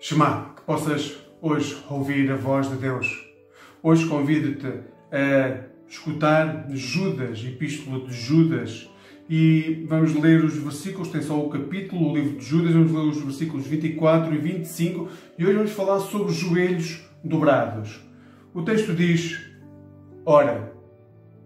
Shema, que possas hoje ouvir a voz de Deus. Hoje convido-te a escutar Judas, Epístola de Judas, e vamos ler os versículos, tem só o capítulo, o livro de Judas, vamos ler os versículos 24 e 25, e hoje vamos falar sobre joelhos dobrados. O texto diz: Ora,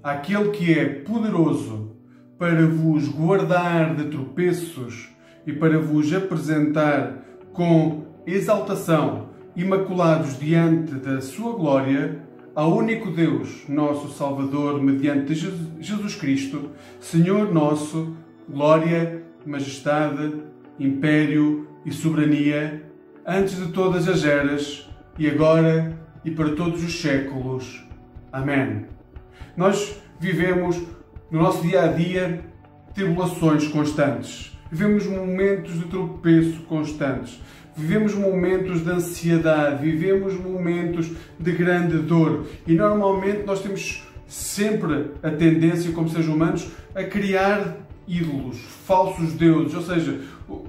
aquele que é poderoso para vos guardar de tropeços e para vos apresentar com exaltação, imaculados diante da sua glória, ao único Deus, nosso Salvador, mediante Jesus Cristo, Senhor nosso, glória, majestade, império e soberania, antes de todas as eras, e agora e para todos os séculos. Amém. Nós vivemos no nosso dia a dia tribulações constantes. Vivemos momentos de tropeço constantes. Vivemos momentos de ansiedade, vivemos momentos de grande dor. E normalmente nós temos sempre a tendência, como seres humanos, a criar ídolos, falsos deuses, ou seja,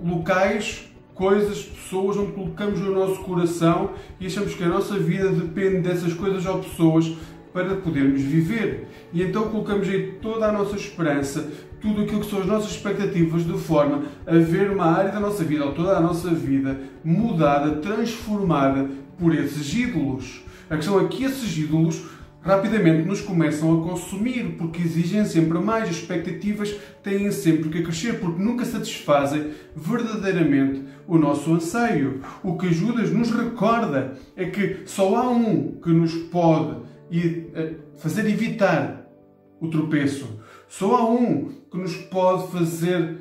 locais, coisas, pessoas onde colocamos o nosso coração e achamos que a nossa vida depende dessas coisas ou pessoas para podermos viver. E então colocamos aí toda a nossa esperança, tudo aquilo que são as nossas expectativas, de forma a ver uma área da nossa vida, ou toda a nossa vida, mudada, transformada por esses ídolos. A questão é que esses ídolos rapidamente nos começam a consumir, porque exigem sempre mais, as expectativas têm sempre que crescer, porque nunca satisfazem verdadeiramente o nosso anseio. O que Judas nos recorda é que só há um que nos pode e eh, fazer evitar o tropeço. Só há um que nos pode fazer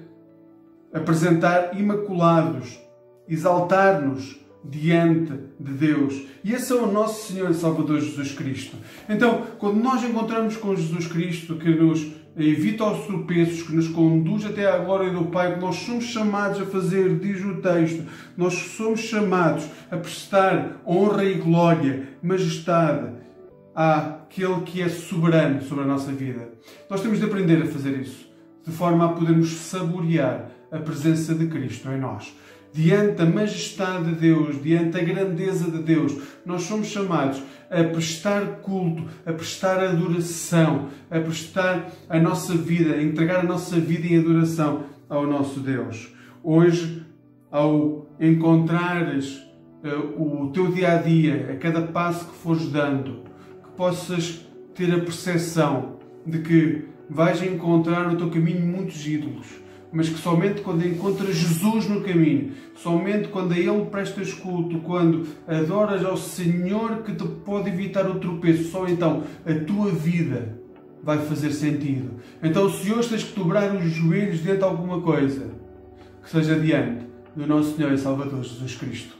apresentar imaculados, exaltar-nos diante de Deus. E esse é o nosso Senhor e Salvador Jesus Cristo. Então, quando nós encontramos com Jesus Cristo, que nos evita os tropeços, que nos conduz até à glória do Pai, que nós somos chamados a fazer, diz o texto, nós somos chamados a prestar honra e glória, majestade àquele que é soberano sobre a nossa vida. Nós temos de aprender a fazer isso, de forma a podermos saborear a presença de Cristo em nós. Diante da majestade de Deus, diante da grandeza de Deus, nós somos chamados a prestar culto, a prestar adoração, a prestar a nossa vida, a entregar a nossa vida em adoração ao nosso Deus. Hoje, ao encontrares uh, o teu dia a dia, a cada passo que fores dando, possas ter a percepção de que vais encontrar no teu caminho muitos ídolos, mas que somente quando encontras Jesus no caminho, somente quando a Ele prestas culto, quando adoras ao Senhor que te pode evitar o tropeço, só então a tua vida vai fazer sentido. Então, se hoje tens que dobrar os joelhos diante de alguma coisa, que seja diante do nosso Senhor e Salvador Jesus Cristo.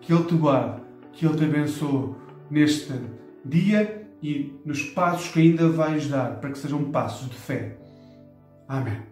Que Ele te guarde, que Ele te abençoe neste dia e nos passos que ainda vais dar para que sejam passos de fé. Amém.